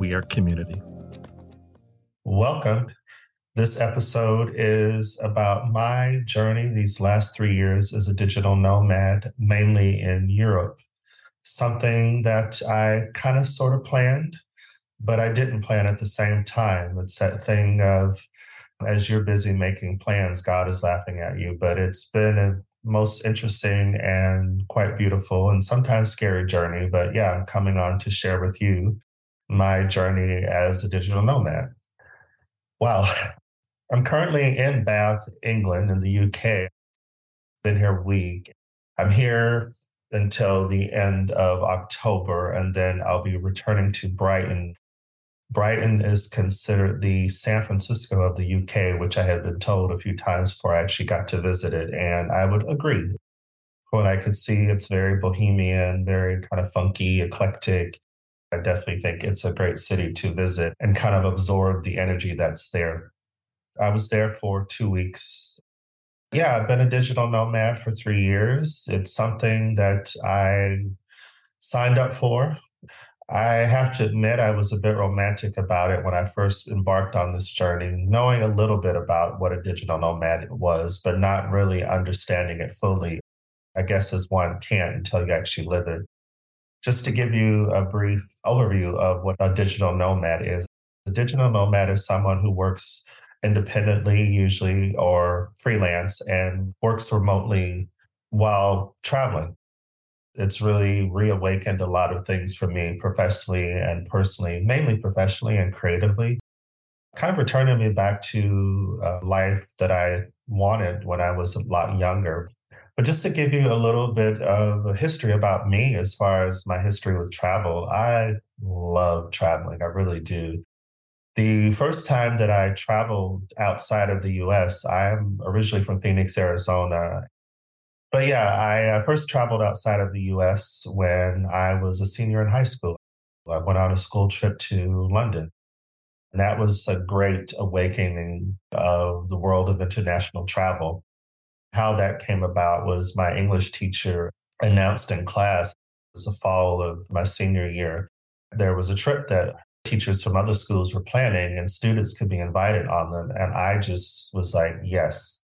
We are community. Welcome. This episode is about my journey these last three years as a digital nomad, mainly in Europe. Something that I kind of sort of planned, but I didn't plan at the same time. It's that thing of as you're busy making plans, God is laughing at you. But it's been a most interesting and quite beautiful and sometimes scary journey. But yeah, I'm coming on to share with you my journey as a digital nomad. Wow. I'm currently in Bath, England, in the UK. Been here a week. I'm here until the end of October, and then I'll be returning to Brighton. Brighton is considered the San Francisco of the UK, which I had been told a few times before I actually got to visit it. And I would agree. From what I could see, it's very bohemian, very kind of funky, eclectic. I definitely think it's a great city to visit and kind of absorb the energy that's there. I was there for two weeks. Yeah, I've been a digital nomad for three years. It's something that I signed up for I have to admit, I was a bit romantic about it when I first embarked on this journey, knowing a little bit about what a digital nomad was, but not really understanding it fully. I guess as one can't until you actually live it. Just to give you a brief overview of what a digital nomad is. A digital nomad is someone who works independently, usually, or freelance, and works remotely while traveling it's really reawakened a lot of things for me professionally and personally, mainly professionally and creatively. Kind of returning me back to a life that I wanted when I was a lot younger. But just to give you a little bit of a history about me as far as my history with travel, I love traveling. I really do. The first time that I traveled outside of the US, I'm originally from Phoenix, Arizona, but yeah, I uh, first traveled outside of the US when I was a senior in high school. I went on a school trip to London. And that was a great awakening of the world of international travel. How that came about was my English teacher announced in class, it was the fall of my senior year. There was a trip that teachers from other schools were planning and students could be invited on them. And I just was like, yes,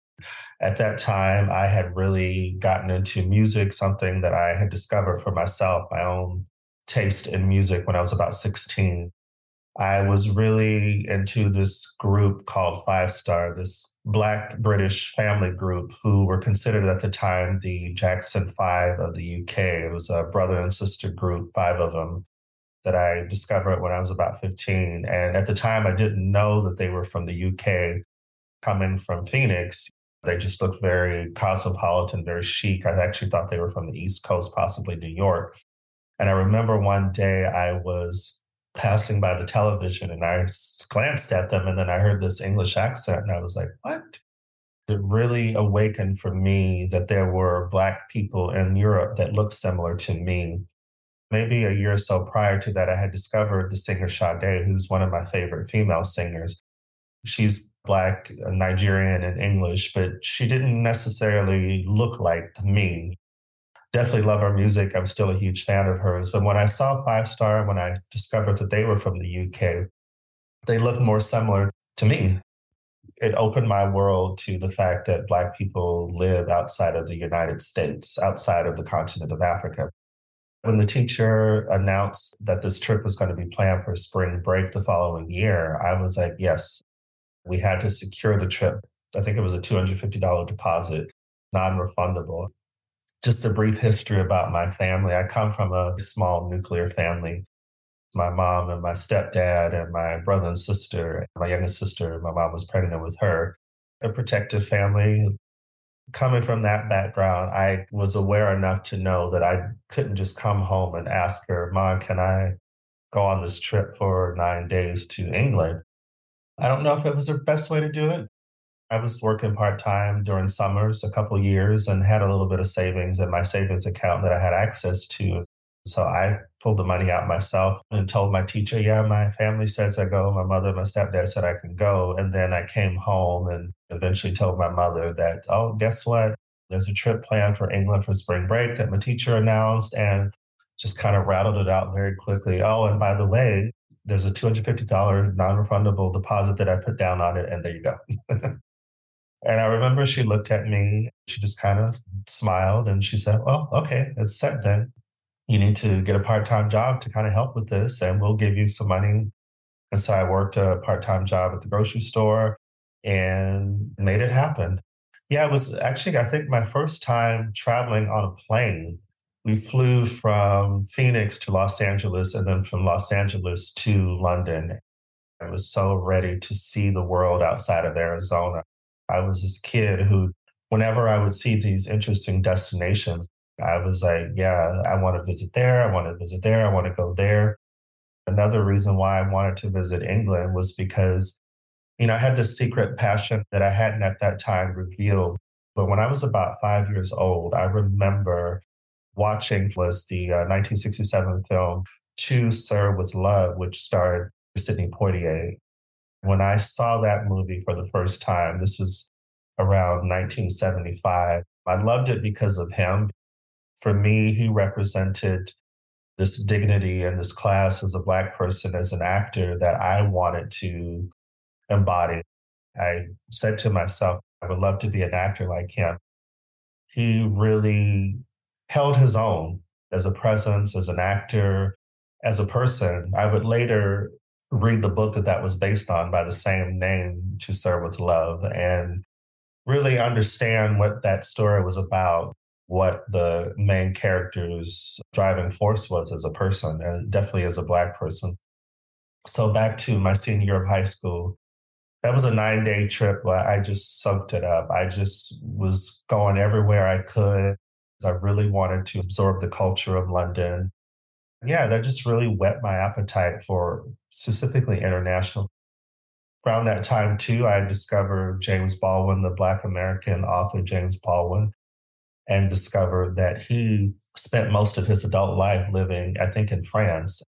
at that time, I had really gotten into music, something that I had discovered for myself, my own taste in music when I was about 16. I was really into this group called Five Star, this Black British family group who were considered at the time the Jackson Five of the UK. It was a brother and sister group, five of them, that I discovered when I was about 15. And at the time, I didn't know that they were from the UK. Coming from Phoenix, they just looked very cosmopolitan, very chic. I actually thought they were from the East Coast, possibly New York. And I remember one day I was passing by the television and I glanced at them and then I heard this English accent and I was like, what? It really awakened for me that there were Black people in Europe that looked similar to me. Maybe a year or so prior to that, I had discovered the singer Sade, who's one of my favorite female singers. She's Black, uh, Nigerian, and English, but she didn't necessarily look like me. Definitely love her music. I'm still a huge fan of hers. But when I saw Five Star, when I discovered that they were from the UK, they looked more similar to me. It opened my world to the fact that Black people live outside of the United States, outside of the continent of Africa. When the teacher announced that this trip was going to be planned for spring break the following year, I was like, yes, we had to secure the trip. I think it was a $250 deposit, non refundable. Just a brief history about my family. I come from a small nuclear family. My mom and my stepdad and my brother and sister, my youngest sister, my mom was pregnant with her. A protective family. Coming from that background, I was aware enough to know that I couldn't just come home and ask her, Mom, can I go on this trip for nine days to England. I don't know if it was the best way to do it. I was working part time during summers a couple years and had a little bit of savings in my savings account that I had access to. So I pulled the money out myself and told my teacher, Yeah, my family says I go. My mother, my stepdad said I can go. And then I came home and eventually told my mother that, Oh, guess what? There's a trip planned for England for spring break that my teacher announced and just kind of rattled it out very quickly. Oh, and by the way, there's a $250 non refundable deposit that I put down on it. And there you go. and I remember she looked at me, she just kind of smiled and she said, Well, okay, it's set then. You need to get a part time job to kind of help with this, and we'll give you some money. And so I worked a part time job at the grocery store and made it happen. Yeah, it was actually, I think, my first time traveling on a plane. We flew from Phoenix to Los Angeles and then from Los Angeles to London. I was so ready to see the world outside of Arizona. I was this kid who, whenever I would see these interesting destinations, I was like, yeah, I want to visit there. I want to visit there. I want to go there. Another reason why I wanted to visit England was because you know, I had this secret passion that I hadn't at that time revealed. But when I was about five years old, I remember watching was the uh, 1967 film To Sir with Love, which starred Sidney Poitier. When I saw that movie for the first time, this was around 1975. I loved it because of him. For me, he represented this dignity and this class as a Black person, as an actor that I wanted to embody. I said to myself, I would love to be an actor like him. He really held his own as a presence, as an actor, as a person. I would later read the book that that was based on by the same name, To Sir with Love, and really understand what that story was about, what the main character's driving force was as a person, and definitely as a Black person. So, back to my senior year of high school, that was a nine day trip but I just soaked it up. I just was going everywhere I could. I really wanted to absorb the culture of London. Yeah, that just really whet my appetite for specifically international. Around that time, too, I discovered James Baldwin, the Black American author James Baldwin, and discovered that he spent most of his adult life living, I think, in France.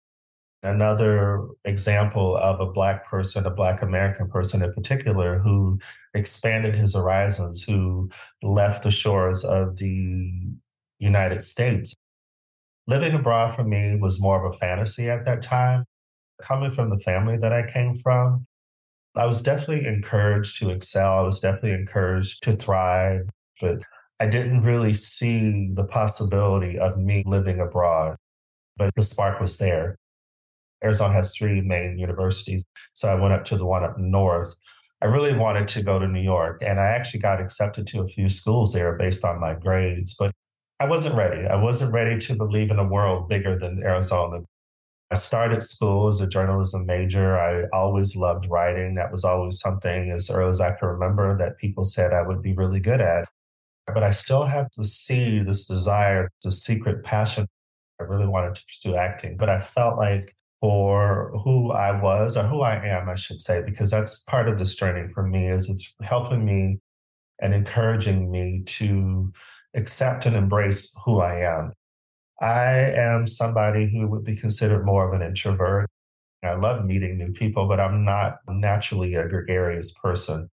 Another example of a Black person, a Black American person in particular, who expanded his horizons, who left the shores of the United States. Living abroad for me was more of a fantasy at that time. Coming from the family that I came from, I was definitely encouraged to excel. I was definitely encouraged to thrive, but I didn't really see the possibility of me living abroad. But the spark was there. Arizona has three main universities. So I went up to the one up north. I really wanted to go to New York, and I actually got accepted to a few schools there based on my grades, but I wasn't ready. I wasn't ready to believe in a world bigger than Arizona. I started school as a journalism major. I always loved writing. That was always something as early as I can remember that people said I would be really good at. But I still had to see this desire, this secret passion. I really wanted to pursue acting, but I felt like for who I was or who I am, I should say, because that's part of this journey for me is it's helping me and encouraging me to accept and embrace who I am. I am somebody who would be considered more of an introvert. I love meeting new people, but I'm not naturally a gregarious person.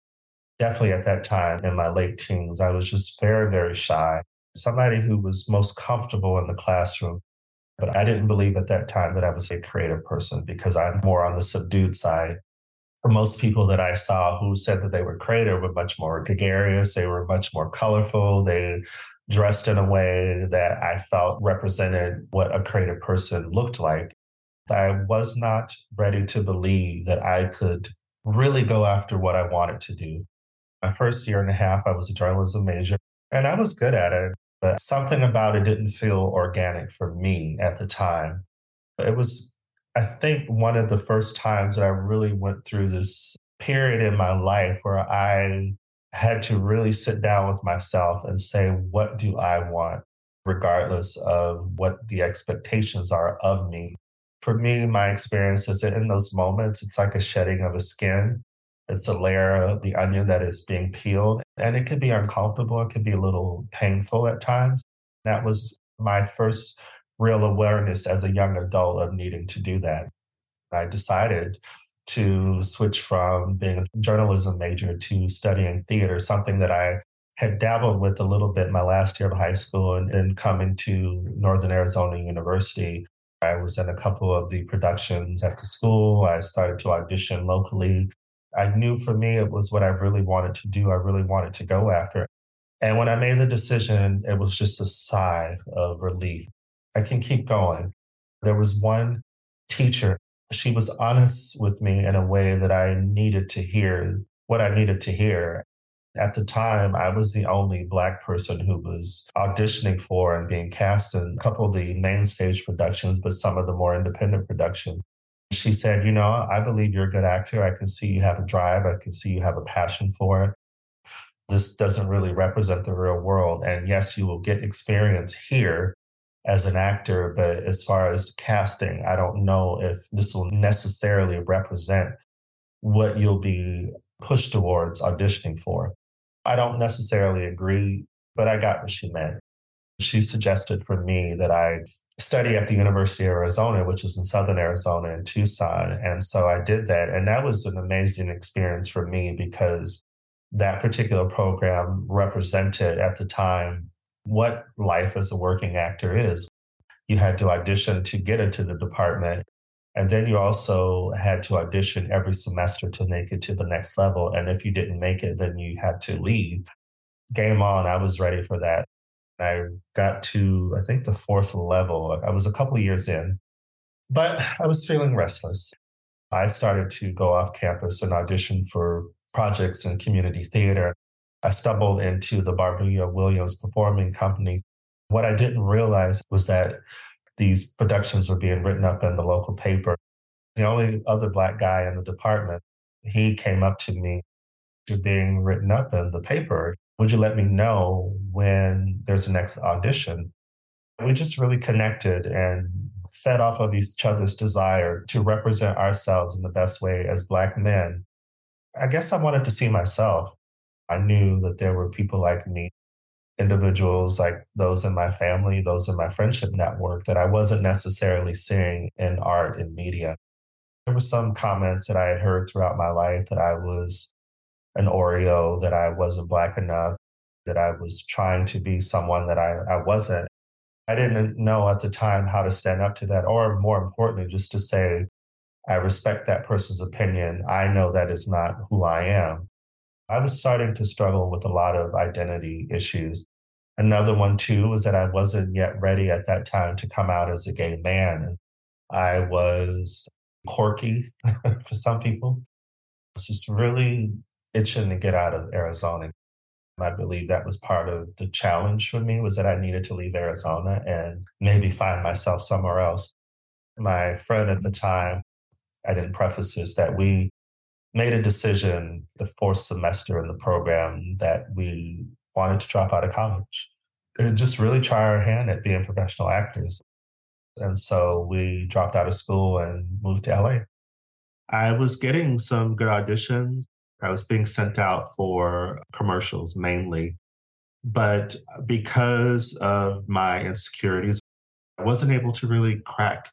Definitely at that time in my late teens, I was just very, very shy. Somebody who was most comfortable in the classroom but I didn't believe at that time that I was a creative person because I'm more on the subdued side. Most people that I saw who said that they were creative were much more gregarious, they were much more colorful, they dressed in a way that I felt represented what a creative person looked like. I was not ready to believe that I could really go after what I wanted to do. My first year and a half, I was a journalism major and I was good at it but something about it didn't feel organic for me at the time. It was, I think, one of the first times that I really went through this period in my life where I had to really sit down with myself and say, what do I want, regardless of what the expectations are of me For me, my experience is that in those moments, it's like a shedding of a skin. It's a layer of the onion that is being peeled, and it can be uncomfortable. It can be a little painful at times. That was my first real awareness as a young adult of needing to do that. I decided to switch from being a journalism major to studying theater, something that I had dabbled with a little bit my last year of high school and then coming to Northern Arizona University. I was in a couple of the productions at the school. I started to audition locally. I knew for me it was what I really wanted to do. I really wanted to go after. And when I made the decision, it was just a sigh of relief. I can keep going. There was one teacher, she was honest with me in a way that I needed to hear what I needed to hear. At the time, I was the only Black person who was auditioning for and being cast in a couple of the main stage productions, but some of the more independent productions. She said, You know, I believe you're a good actor. I can see you have a drive. I can see you have a passion for it. This doesn't really represent the real world. And yes, you will get experience here as an actor, but as far as casting, I don't know if this will necessarily represent what you'll be pushed towards auditioning for. I don't necessarily agree, but I got what she meant. She suggested for me that I study at the University of Arizona, which is in Southern Arizona in Tucson. And so I did that. And that was an amazing experience for me because that particular program represented at the time what life as a working actor is. You had to audition to get into the department. And then you also had to audition every semester to make it to the next level. And if you didn't make it, then you had to leave. Game on, I was ready for that. I got to, I think, the fourth level. I was a couple years in, but I was feeling restless. I started to go off campus and audition for projects in community theater. I stumbled into the Barbea Williams Performing Company. What I didn't realize was that these productions were being written up in the local paper. The only other Black guy in the department, he came up to me, You're being written up in the paper. Would you let me know when there's a next audition? We just really connected and fed off of each other's desire to represent ourselves in the best way as Black men. I guess I wanted to see myself. I knew that there were people like me individuals like those in my family, those in my friendship network that I wasn't necessarily seeing in art and media. There were some comments that I had heard throughout my life that I was an Oreo, that I wasn't Black enough, that I was trying to be someone that I, I wasn't. I didn't know at the time how to stand up to that, or more importantly, just to say, I respect that person's opinion. I know that is not who I am. I was starting to struggle with a lot of identity issues. Another one, too, was that I wasn't yet ready at that time to come out as a gay man. I was quirky for some people. I was just really itching to get out of Arizona. I believe that was part of the challenge for me was that I needed to leave Arizona and maybe find myself somewhere else. My friend at the time, I didn't preface this, that we made a decision the fourth semester in the program that we wanted to drop out of college and just really try our hand at being professional actors. And so we dropped out of school and moved to LA. I was getting some good auditions. I was being sent out for commercials mainly. But because of my insecurities, I wasn't able to really crack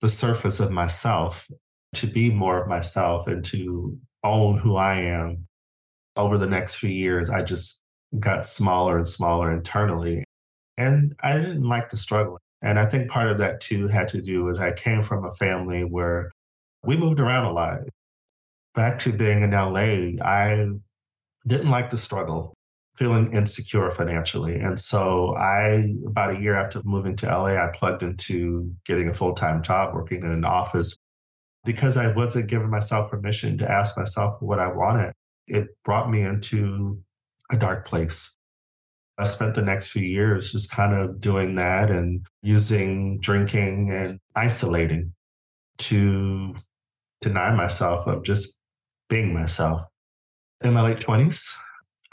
the surface of myself to be more of myself and to own who I am. Over the next few years, I just got smaller and smaller internally. And I didn't like the struggle. And I think part of that too had to do with I came from a family where we moved around a lot. Back to being in LA, I didn't like the struggle, feeling insecure financially. And so I, about a year after moving to LA, I plugged into getting a full time job working in an office because I wasn't giving myself permission to ask myself what I wanted, it brought me into a dark place. I spent the next few years just kind of doing that and using drinking and isolating to deny myself of just being myself. In my late 20s,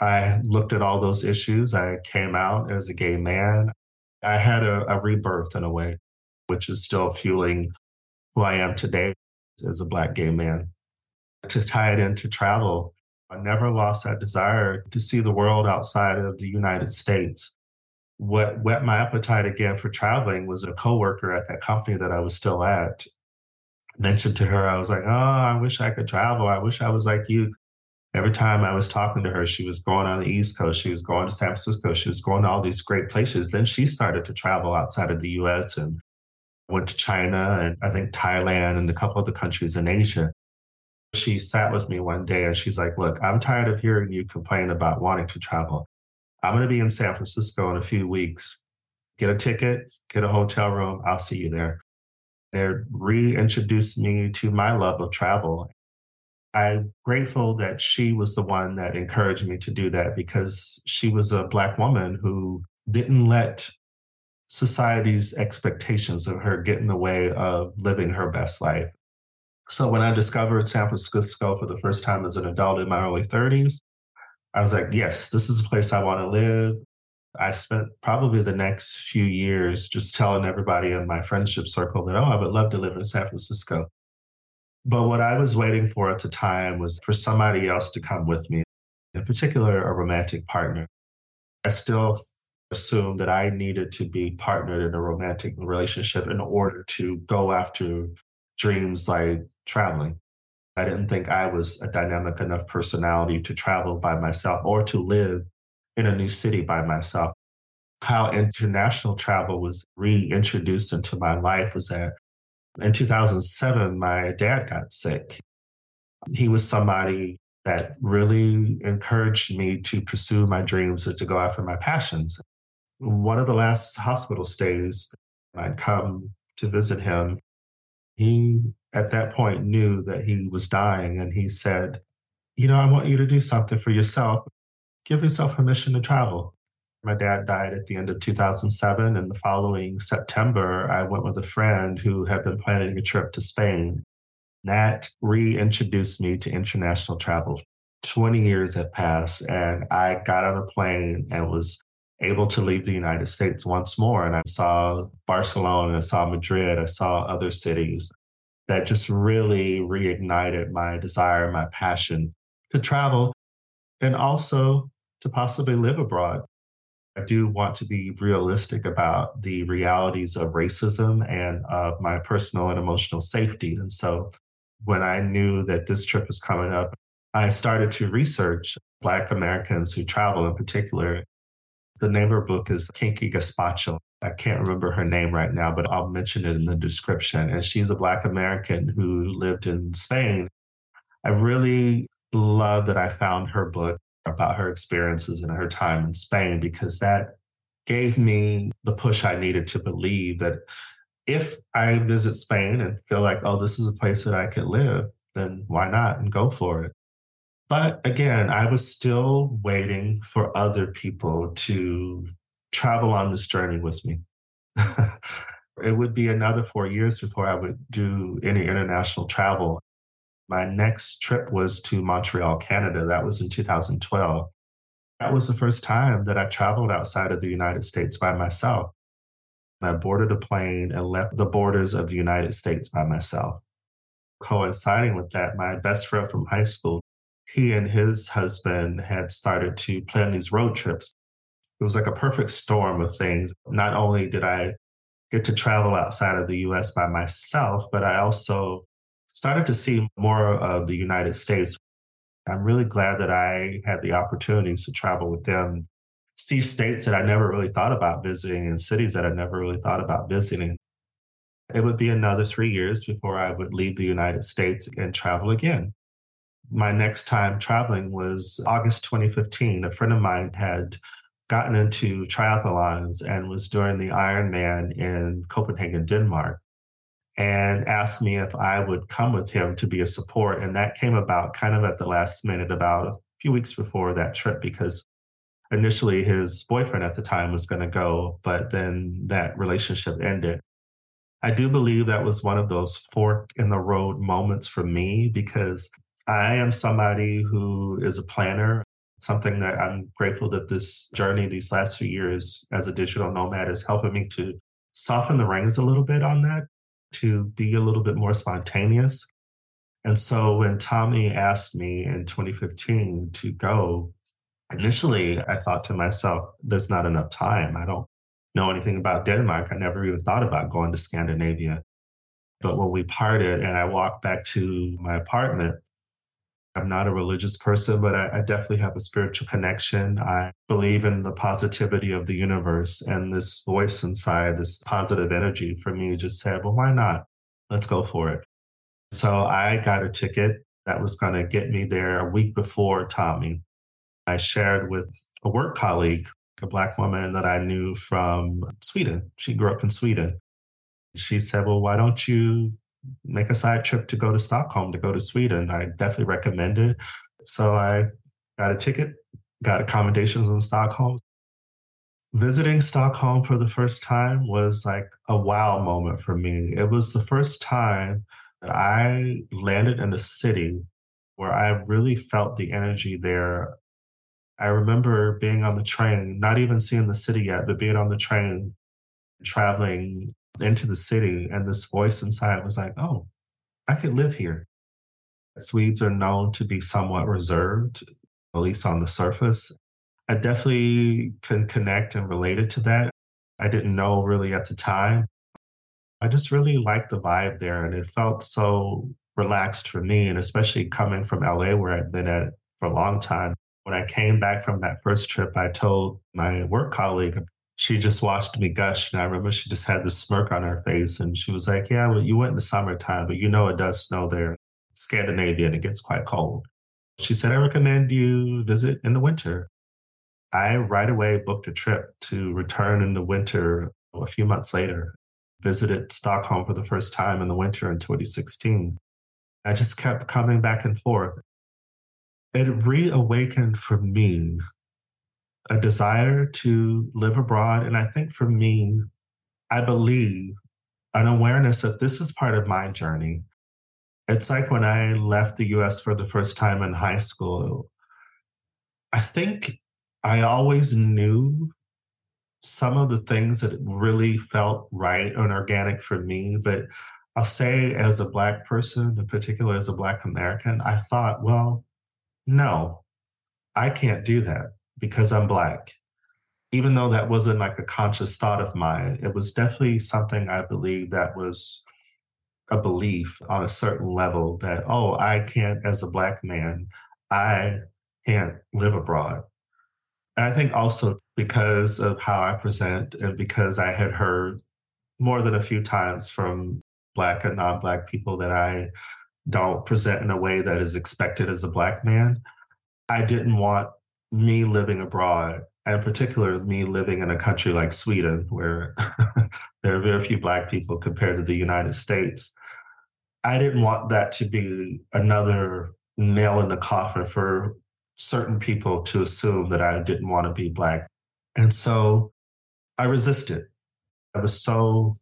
I looked at all those issues. I came out as a gay man. I had a, a rebirth in a way, which is still fueling who I am today as a Black gay man. To tie it into travel, I never lost that desire to see the world outside of the United States. What whet my appetite again for traveling was a coworker at that company that I was still at. Mentioned to her, I was like, Oh, I wish I could travel. I wish I was like you. Every time I was talking to her, she was going on the East Coast, she was going to San Francisco, she was going to all these great places. Then she started to travel outside of the US and went to China and I think Thailand and a couple other countries in Asia. She sat with me one day and she's like, Look, I'm tired of hearing you complain about wanting to travel. I'm going to be in San Francisco in a few weeks. Get a ticket, get a hotel room. I'll see you there. They reintroduced me to my love of travel. I'm grateful that she was the one that encouraged me to do that because she was a Black woman who didn't let society's expectations of her get in the way of living her best life. So when I discovered San Francisco for the first time as an adult in my early 30s, I was like, yes, this is a place I want to live. I spent probably the next few years just telling everybody in my friendship circle that, oh, I would love to live in San Francisco. But what I was waiting for at the time was for somebody else to come with me, in particular, a romantic partner. I still assumed that I needed to be partnered in a romantic relationship in order to go after dreams like traveling. I didn't think I was a dynamic enough personality to travel by myself or to live in a new city by myself. How international travel was reintroduced into my life was that in 2007, my dad got sick. He was somebody that really encouraged me to pursue my dreams and to go after my passions. One of the last hospital stays, I'd come to visit him. He, at that point, knew that he was dying, and he said, You know, I want you to do something for yourself. Give yourself permission to travel. My dad died at the end of 2007. And the following September, I went with a friend who had been planning a trip to Spain. That reintroduced me to international travel. 20 years had passed, and I got on a plane and was able to leave the United States once more. And I saw Barcelona, I saw Madrid, I saw other cities that just really reignited my desire, my passion to travel and also to possibly live abroad. I do want to be realistic about the realities of racism and of my personal and emotional safety. And so when I knew that this trip was coming up, I started to research Black Americans who travel in particular. The name of her book is Kinky Gazpacho. I can't remember her name right now, but I'll mention it in the description. And she's a Black American who lived in Spain. I really love that I found her book about her experiences and her time in Spain because that gave me the push I needed to believe that if I visit Spain and feel like, oh, this is a place that I could live, then why not and go for it? But again, I was still waiting for other people to travel on this journey with me. it would be another four years before I would do any international travel. My next trip was to Montreal, Canada. That was in 2012. That was the first time that I traveled outside of the United States by myself. I boarded a plane and left the borders of the United States by myself. Coinciding with that, my best friend from high school, he and his husband had started to plan these road trips. It was like a perfect storm of things. Not only did I get to travel outside of the US by myself, but I also started to see more of the United States. I'm really glad that I had the opportunities to travel with them, see states that I never really thought about visiting and cities that I never really thought about visiting. It would be another three years before I would leave the United States and travel again. My next time traveling was August 2015. A friend of mine had gotten into triathlons and was doing the Ironman in Copenhagen, Denmark and asked me if I would come with him to be a support. And that came about kind of at the last minute, about a few weeks before that trip, because initially his boyfriend at the time was going to go, but then that relationship ended. I do believe that was one of those fork in the road moments for me because I am somebody who is a planner, something that I'm grateful that this journey, these last few years as a digital nomad, is helping me to soften the reins a little bit on that to be a little bit more spontaneous. And so when Tommy asked me in 2015 to go, initially I thought to myself, there's not enough time. I don't know anything about Denmark. I never even thought about going to Scandinavia. But when we parted and I walked back to my apartment, I'm not a religious person, but I, I, definitely have a spiritual connection. I believe in the positivity of the universe and this voice inside, this positive energy for me just said, well, why not? Let's go for it. So I got a ticket that was going to get me there a week before Tommy. I shared with a work colleague, a Black woman that I knew from Sweden. She grew up in Sweden. She said, Well, why don't you make a side trip to go to Stockholm, to go to Sweden? I definitely recommend it. So I got a ticket, got accommodations in Stockholm. Visiting Stockholm for the first time was like a wow moment for me. It was the first time that I landed in a city where I really felt the energy there. I remember being on the train, not even seeing the city yet, but being on the train, traveling into the city, and this voice inside was like, oh, I could live here. Swedes are known to be somewhat reserved, at least on the surface. I definitely can connect and related to that. I didn't know really at the time. I just really liked the vibe there, and it felt so relaxed for me. And especially coming from LA, where I'd been at for a long time. When I came back from that first trip, I told my work colleague she just watched me gush. And I remember she just had this smirk on her face. And she was like, Yeah, well, you went in the summertime, but you know it does snow there. Scandinavia and it gets quite cold. She said, I recommend you visit in the winter. I right away booked a trip to return in the winter a few months later, visited Stockholm for the first time in the winter in 2016. I just kept coming back and forth. It reawakened for me a desire to live abroad. And I think for me, I believe an awareness that this is part of my journey. It's like when I left the US for the first time in high school, I think I always knew some of the things that really felt right and organic for me. But I'll say, as a Black person, in particular as a Black American, I thought, well, no, I can't do that because I'm Black. Even though that wasn't like a conscious thought of mine, it was definitely something I believe that was a belief on a certain level that, oh, I can't, as a Black man, I can't live abroad. And I think also because of how I present and because I had heard more than a few times from Black and non Black people that I don't present in a way that is expected as a Black man, I didn't want me living abroad, and particularly me living in a country like Sweden, where there are very few Black people compared to the United States, I didn't want that to be another nail in the coffin for certain people to assume that I didn't want to be Black. And so I resisted. I was so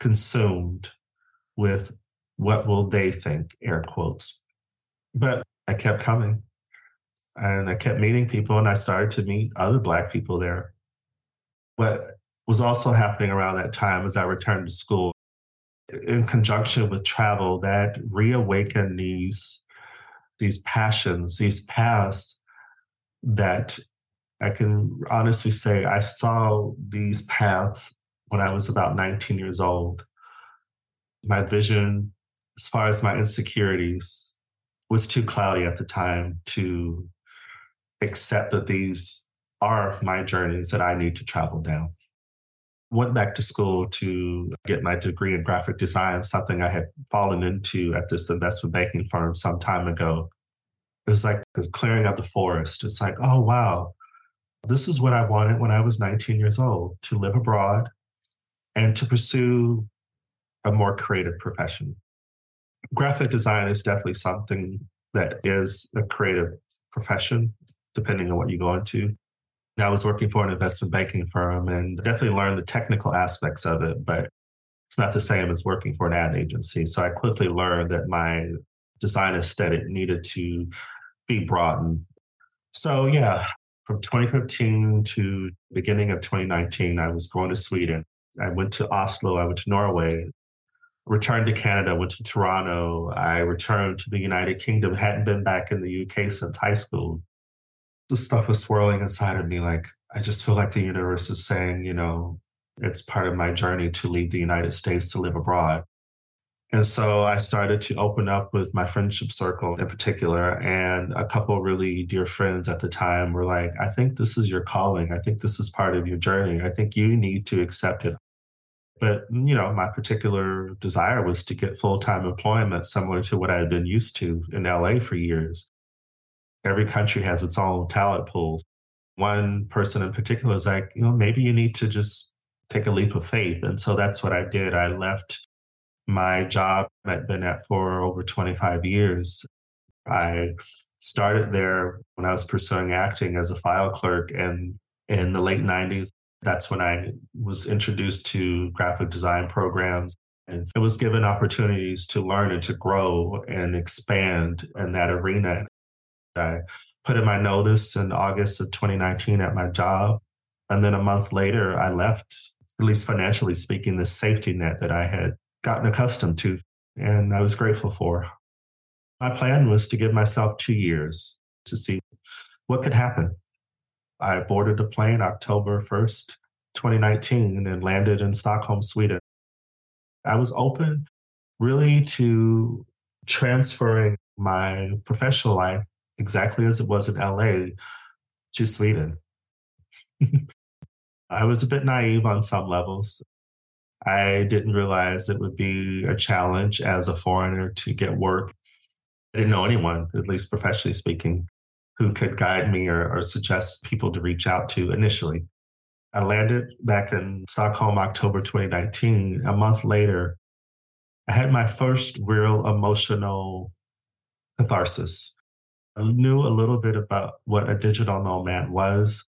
consumed with what will they think, air quotes. But I kept coming and I kept meeting people and I started to meet other Black people there. What was also happening around that time as I returned to school, in conjunction with travel, that reawakened these, these passions, these paths that I can honestly say I saw these paths when I was about 19 years old. My vision, as far as my insecurities, was too cloudy at the time to accept that these are my journeys that I need to travel down. Went back to school to get my degree in graphic design, something I had fallen into at this investment banking firm some time ago. It was like the clearing of the forest. It's like, oh, wow, this is what I wanted when I was 19 years old to live abroad and to pursue a more creative profession. Graphic design is definitely something that is a creative profession depending on what you go into. I was working for an investment banking firm and definitely learned the technical aspects of it, but it's not the same as working for an ad agency. So I quickly learned that my design aesthetic needed to be broadened. So, yeah, from 2015 to beginning of 2019, I was going to Sweden. I went to Oslo, I went to Norway. returned to Canada, went to Toronto. I returned to the United Kingdom, hadn't been back in the UK since high school. The stuff was swirling inside of me. Like, I just feel like the universe is saying, you know, it's part of my journey to leave the United States to live abroad. And so I started to open up with my friendship circle in particular. And a couple really dear friends at the time were like, I think this is your calling. I think this is part of your journey. I think you need to accept it. But, you know, my particular desire was to get full time employment similar to what I had been used to in LA for years. Every country has its own talent pool. One person in particular was like, you know, maybe you need to just take a leap of faith. And so that's what I did. I left my job I'd been at for over 25 years. I started there when I was pursuing acting as a file clerk. And in the late 90s, that's when I was introduced to graphic design programs. And it was given opportunities to learn and to grow and expand in that arena. I put in my notice in August of 2019 at my job. And then a month later, I left, at least financially speaking, the safety net that I had gotten accustomed to and I was grateful for. My plan was to give myself two years to see what could happen. I boarded a plane October 1st, 2019, and landed in Stockholm, Sweden. I was open really to transferring my professional life exactly as it was in LA to Sweden. I was a bit naive on some levels. I didn't realize it would be a challenge as a foreigner to get work. I didn't know anyone, at least professionally speaking, who could guide me or, or suggest people to reach out to initially. I landed back in Stockholm, October 2019. A month later, I had my first real emotional catharsis. I knew a little bit about what a digital nomad was.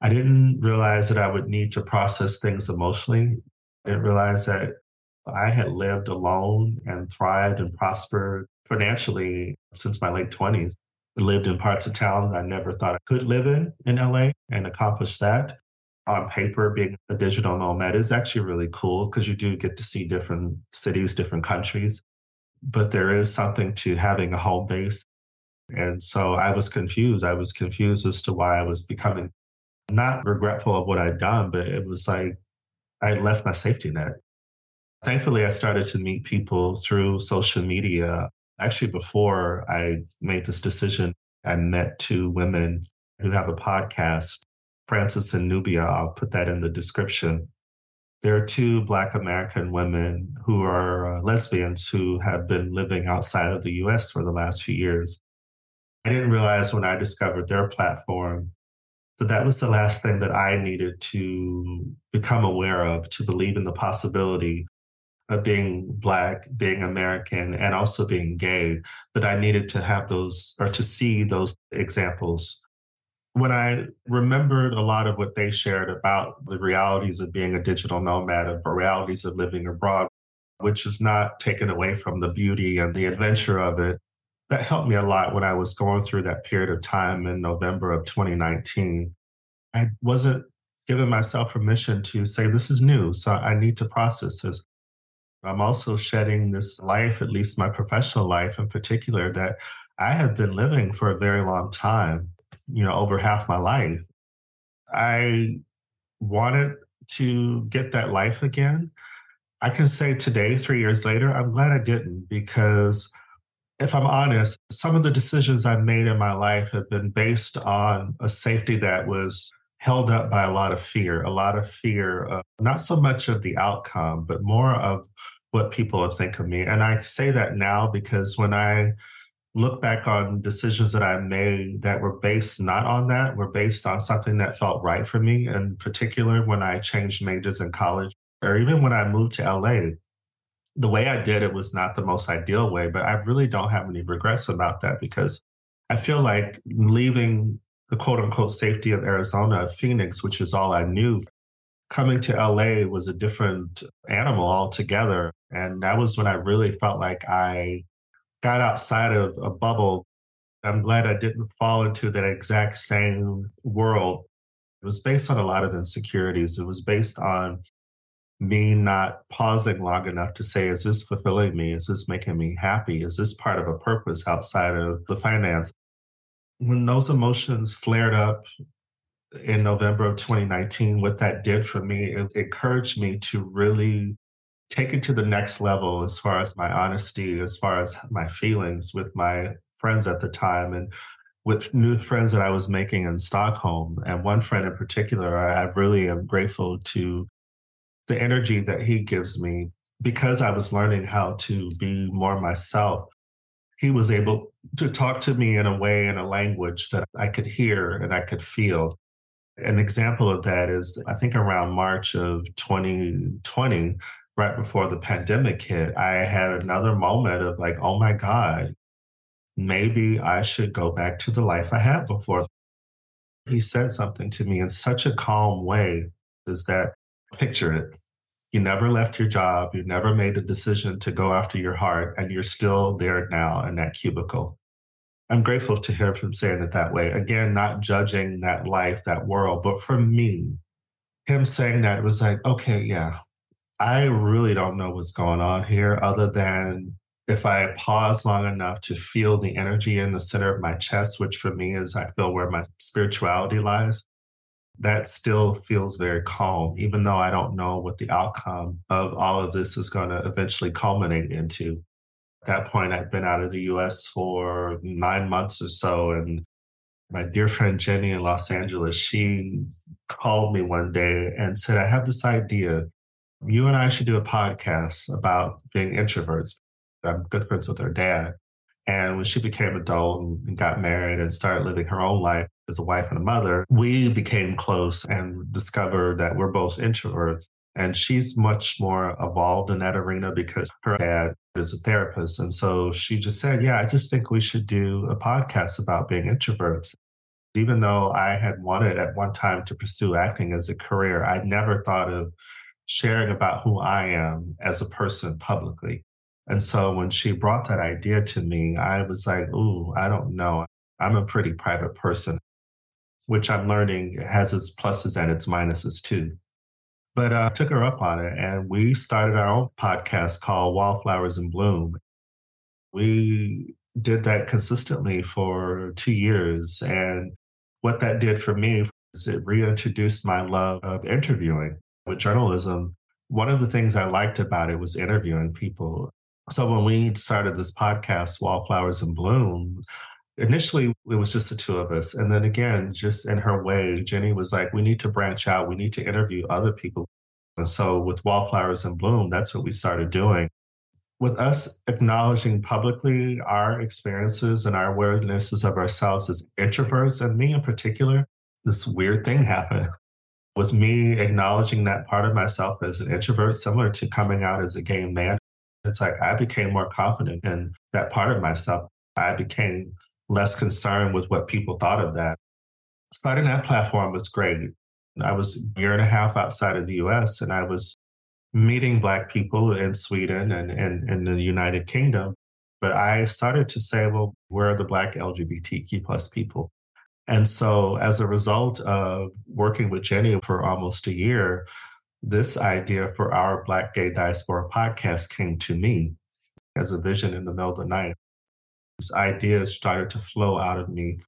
I didn't realize that I would need to process things emotionally I didn't realize that I had lived alone and thrived and prospered financially since my late 20s. I lived in parts of town that I never thought I could live in in LA and accomplish that. On paper, being a digital nomad is actually really cool because you do get to see different cities, different countries. But there is something to having a home base. And so I was confused. I was confused as to why I was becoming not regretful of what I'd done, but it was like I left my safety net. Thankfully, I started to meet people through social media. Actually, before I made this decision, I met two women who have a podcast, Frances and Nubia. I'll put that in the description. There are two Black American women who are uh, lesbians who have been living outside of the US for the last few years. I didn't realize when I discovered their platform that that was the last thing that I needed to become aware of, to believe in the possibility of being Black, being American, and also being gay, that I needed to have those or to see those examples. When I remembered a lot of what they shared about the realities of being a digital nomad, of the realities of living abroad, which is not taken away from the beauty and the adventure of it, that helped me a lot when I was going through that period of time in November of 2019. I wasn't giving myself permission to say, this is new, so I need to process this. I'm also shedding this life, at least my professional life in particular, that I have been living for a very long time, you know, over half my life. I wanted to get that life again. I can say today, three years later, I'm glad I didn't because if I'm honest, some of the decisions I've made in my life have been based on a safety that was held up by a lot of fear, a lot of fear of not so much of the outcome, but more of what people would think of me. And I say that now because when I look back on decisions that I made that were based not on that, were based on something that felt right for me, in particular when I changed majors in college, or even when I moved to LA, the way I did it was not the most ideal way, but I really don't have any regrets about that because I feel like leaving the quote unquote safety of Arizona, Phoenix, which is all I knew, coming to LA was a different animal altogether. And that was when I really felt like I got outside of a bubble. I'm glad I didn't fall into that exact same world. It was based on a lot of insecurities. It was based on me not pausing long enough to say, is this fulfilling me? Is this making me happy? Is this part of a purpose outside of the finance? When those emotions flared up in November of 2019, what that did for me, it encouraged me to really take it to the next level as far as my honesty, as far as my feelings with my friends at the time and with new friends that I was making in Stockholm. And one friend in particular, I really am grateful to the energy that he gives me because I was learning how to be more myself. He was able to talk to me in a way, in a language that I could hear and I could feel. An example of that is, I think around March of 2020, right before the pandemic hit, I had another moment of like, oh my God, maybe I should go back to the life I had before. He said something to me in such a calm way is that picture it. You never left your job. You never made a decision to go after your heart, and you're still there now in that cubicle. I'm grateful to hear him saying it that way. Again, not judging that life, that world, but for me, him saying that was like, okay, yeah, I really don't know what's going on here other than if I pause long enough to feel the energy in the center of my chest, which for me is I feel where my spirituality lies, that still feels very calm, even though I don't know what the outcome of all of this is going to eventually culminate into. At that point, I'd been out of the US for nine months or so. And my dear friend Jenny in Los Angeles, she called me one day and said, I have this idea. You and I should do a podcast about being introverts I'm good friends with her dad. And when she became adult and got married and started living her own life as a wife and a mother, we became close and discovered that we're both introverts. And she's much more evolved in that arena because her dad is a therapist. And so she just said, Yeah, I just think we should do a podcast about being introverts. Even though I had wanted at one time to pursue acting as a career, I never thought of sharing about who I am as a person publicly. And so when she brought that idea to me, I was like, ooh, I don't know. I'm a pretty private person, which I'm learning has its pluses and its minuses too. But I uh, took her up on it and we started our own podcast called Wallflowers in Bloom. We did that consistently for two years. And what that did for me is it reintroduced my love of interviewing with journalism. One of the things I liked about it was interviewing people. So when we started this podcast, Wallflowers in Bloom, initially it was just the two of us. And then again, just in her way, Jenny was like, we need to branch out. We need to interview other people. And so with Wallflowers in Bloom, that's what we started doing. With us acknowledging publicly our experiences and our awarenesses of ourselves as introverts, and me in particular, this weird thing happened. With me acknowledging that part of myself as an introvert, similar to coming out as a gay man it's like I became more confident in that part of myself. I became less concerned with what people thought of that. Starting that platform was great. I was a year and a half outside of the US and I was meeting Black people in Sweden and, in the United Kingdom. But I started to say, well, where are the Black LGBTQ plus people? And so as a result of working with Jenny for almost a year, this idea for our Black Gay Diaspora podcast came to me as a vision in the middle of the night. This idea started to flow out of me.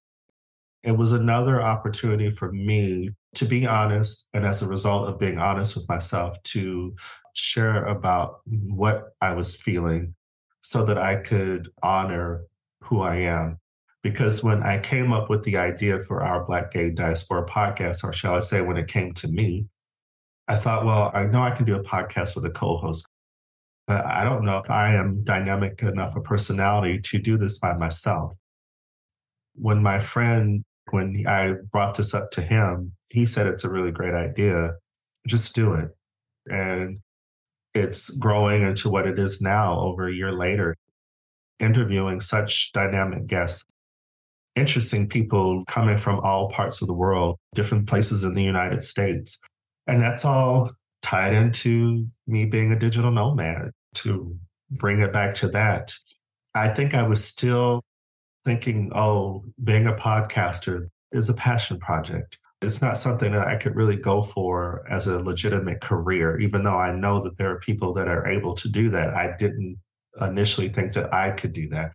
It was another opportunity for me to be honest, and as a result of being honest with myself, to share about what I was feeling so that I could honor who I am. Because when I came up with the idea for our Black Gay Diaspora podcast, or shall I say, when it came to me, I thought, well, I know I can do a podcast with a co host, but I don't know if I am dynamic enough a personality to do this by myself. When my friend, when I brought this up to him, he said it's a really great idea. Just do it. And it's growing into what it is now over a year later, interviewing such dynamic guests, interesting people coming from all parts of the world, different places in the United States and that's all tied into me being a digital nomad to bring it back to that. I think I was still thinking, oh, being a podcaster is a passion project. it's not something that I could really go for as a legitimate career, even though I know that there are people that are able to do that. I didn't initially think that I could do that.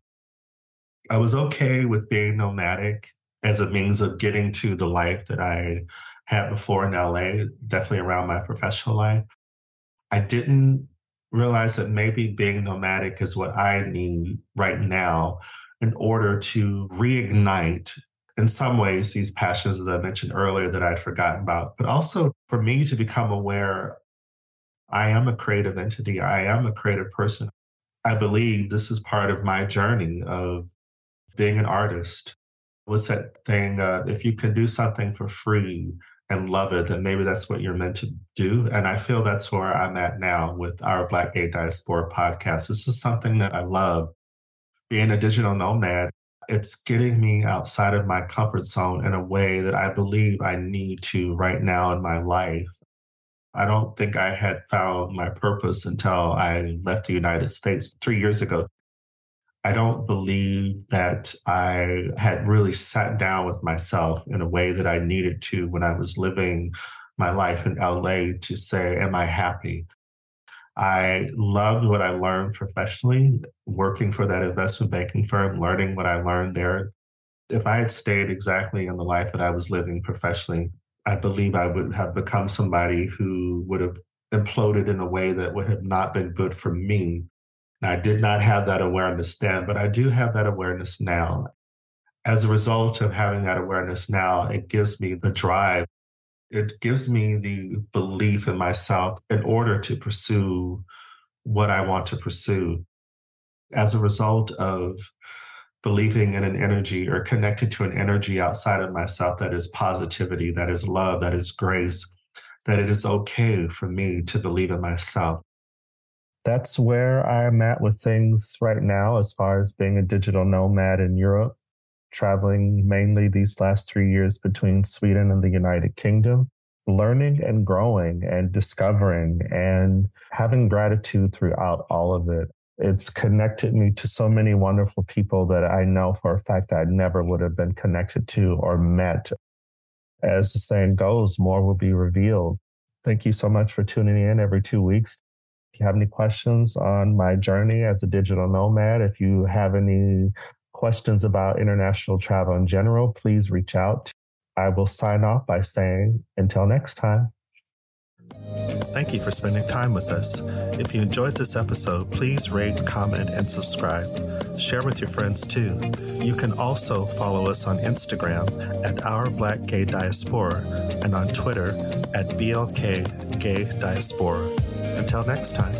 I was okay with being nomadic as a means of getting to the life that I had before in LA, definitely around my professional life. I didn't realize that maybe being nomadic is what I need right now in order to reignite in some ways these passions, as I mentioned earlier, that I'd forgotten about, but also for me to become aware I am a creative entity, I am a creative person. I believe this is part of my journey of being an artist. What's that thing? Uh, if you can do something for free and love it, then maybe that's what you're meant to do. And I feel that's where I'm at now with our Black Gay Diaspora podcast. This is something that I love. Being a digital nomad, it's getting me outside of my comfort zone in a way that I believe I need to right now in my life. I don't think I had found my purpose until I left the United States three years ago. I don't believe that I had really sat down with myself in a way that I needed to when I was living my life in LA to say, Am I happy? I loved what I learned professionally, working for that investment banking firm, learning what I learned there. If I had stayed exactly in the life that I was living professionally, I believe I would have become somebody who would have imploded in a way that would have not been good for me. And I did not have that awareness then, but I do have that awareness now. As a result of having that awareness now, it gives me the drive it gives me the belief in myself in order to pursue what I want to pursue. As a result of believing in an energy or connected to an energy outside of myself that is positivity, that is love, that is grace, that it is okay for me to believe in myself. That's where I'm at with things right now as far as being a digital nomad in Europe traveling mainly these last three years between Sweden and the United Kingdom, learning and growing and discovering and having gratitude throughout all of it. It's connected me to so many wonderful people that I know for a fact I never would have been connected to or met. As the saying goes, more will be revealed. Thank you so much for tuning in every two weeks. You have any questions on my journey as a digital nomad, if you have any questions about international travel in general, please reach out. I will sign off by saying, until next time. Thank you for spending time with us. If you enjoyed this episode, please rate, comment, and subscribe. Share with your friends too. You can also follow us on Instagram at Our Black Gay Diaspora and on Twitter at BLK Gay Diaspora. Until next time.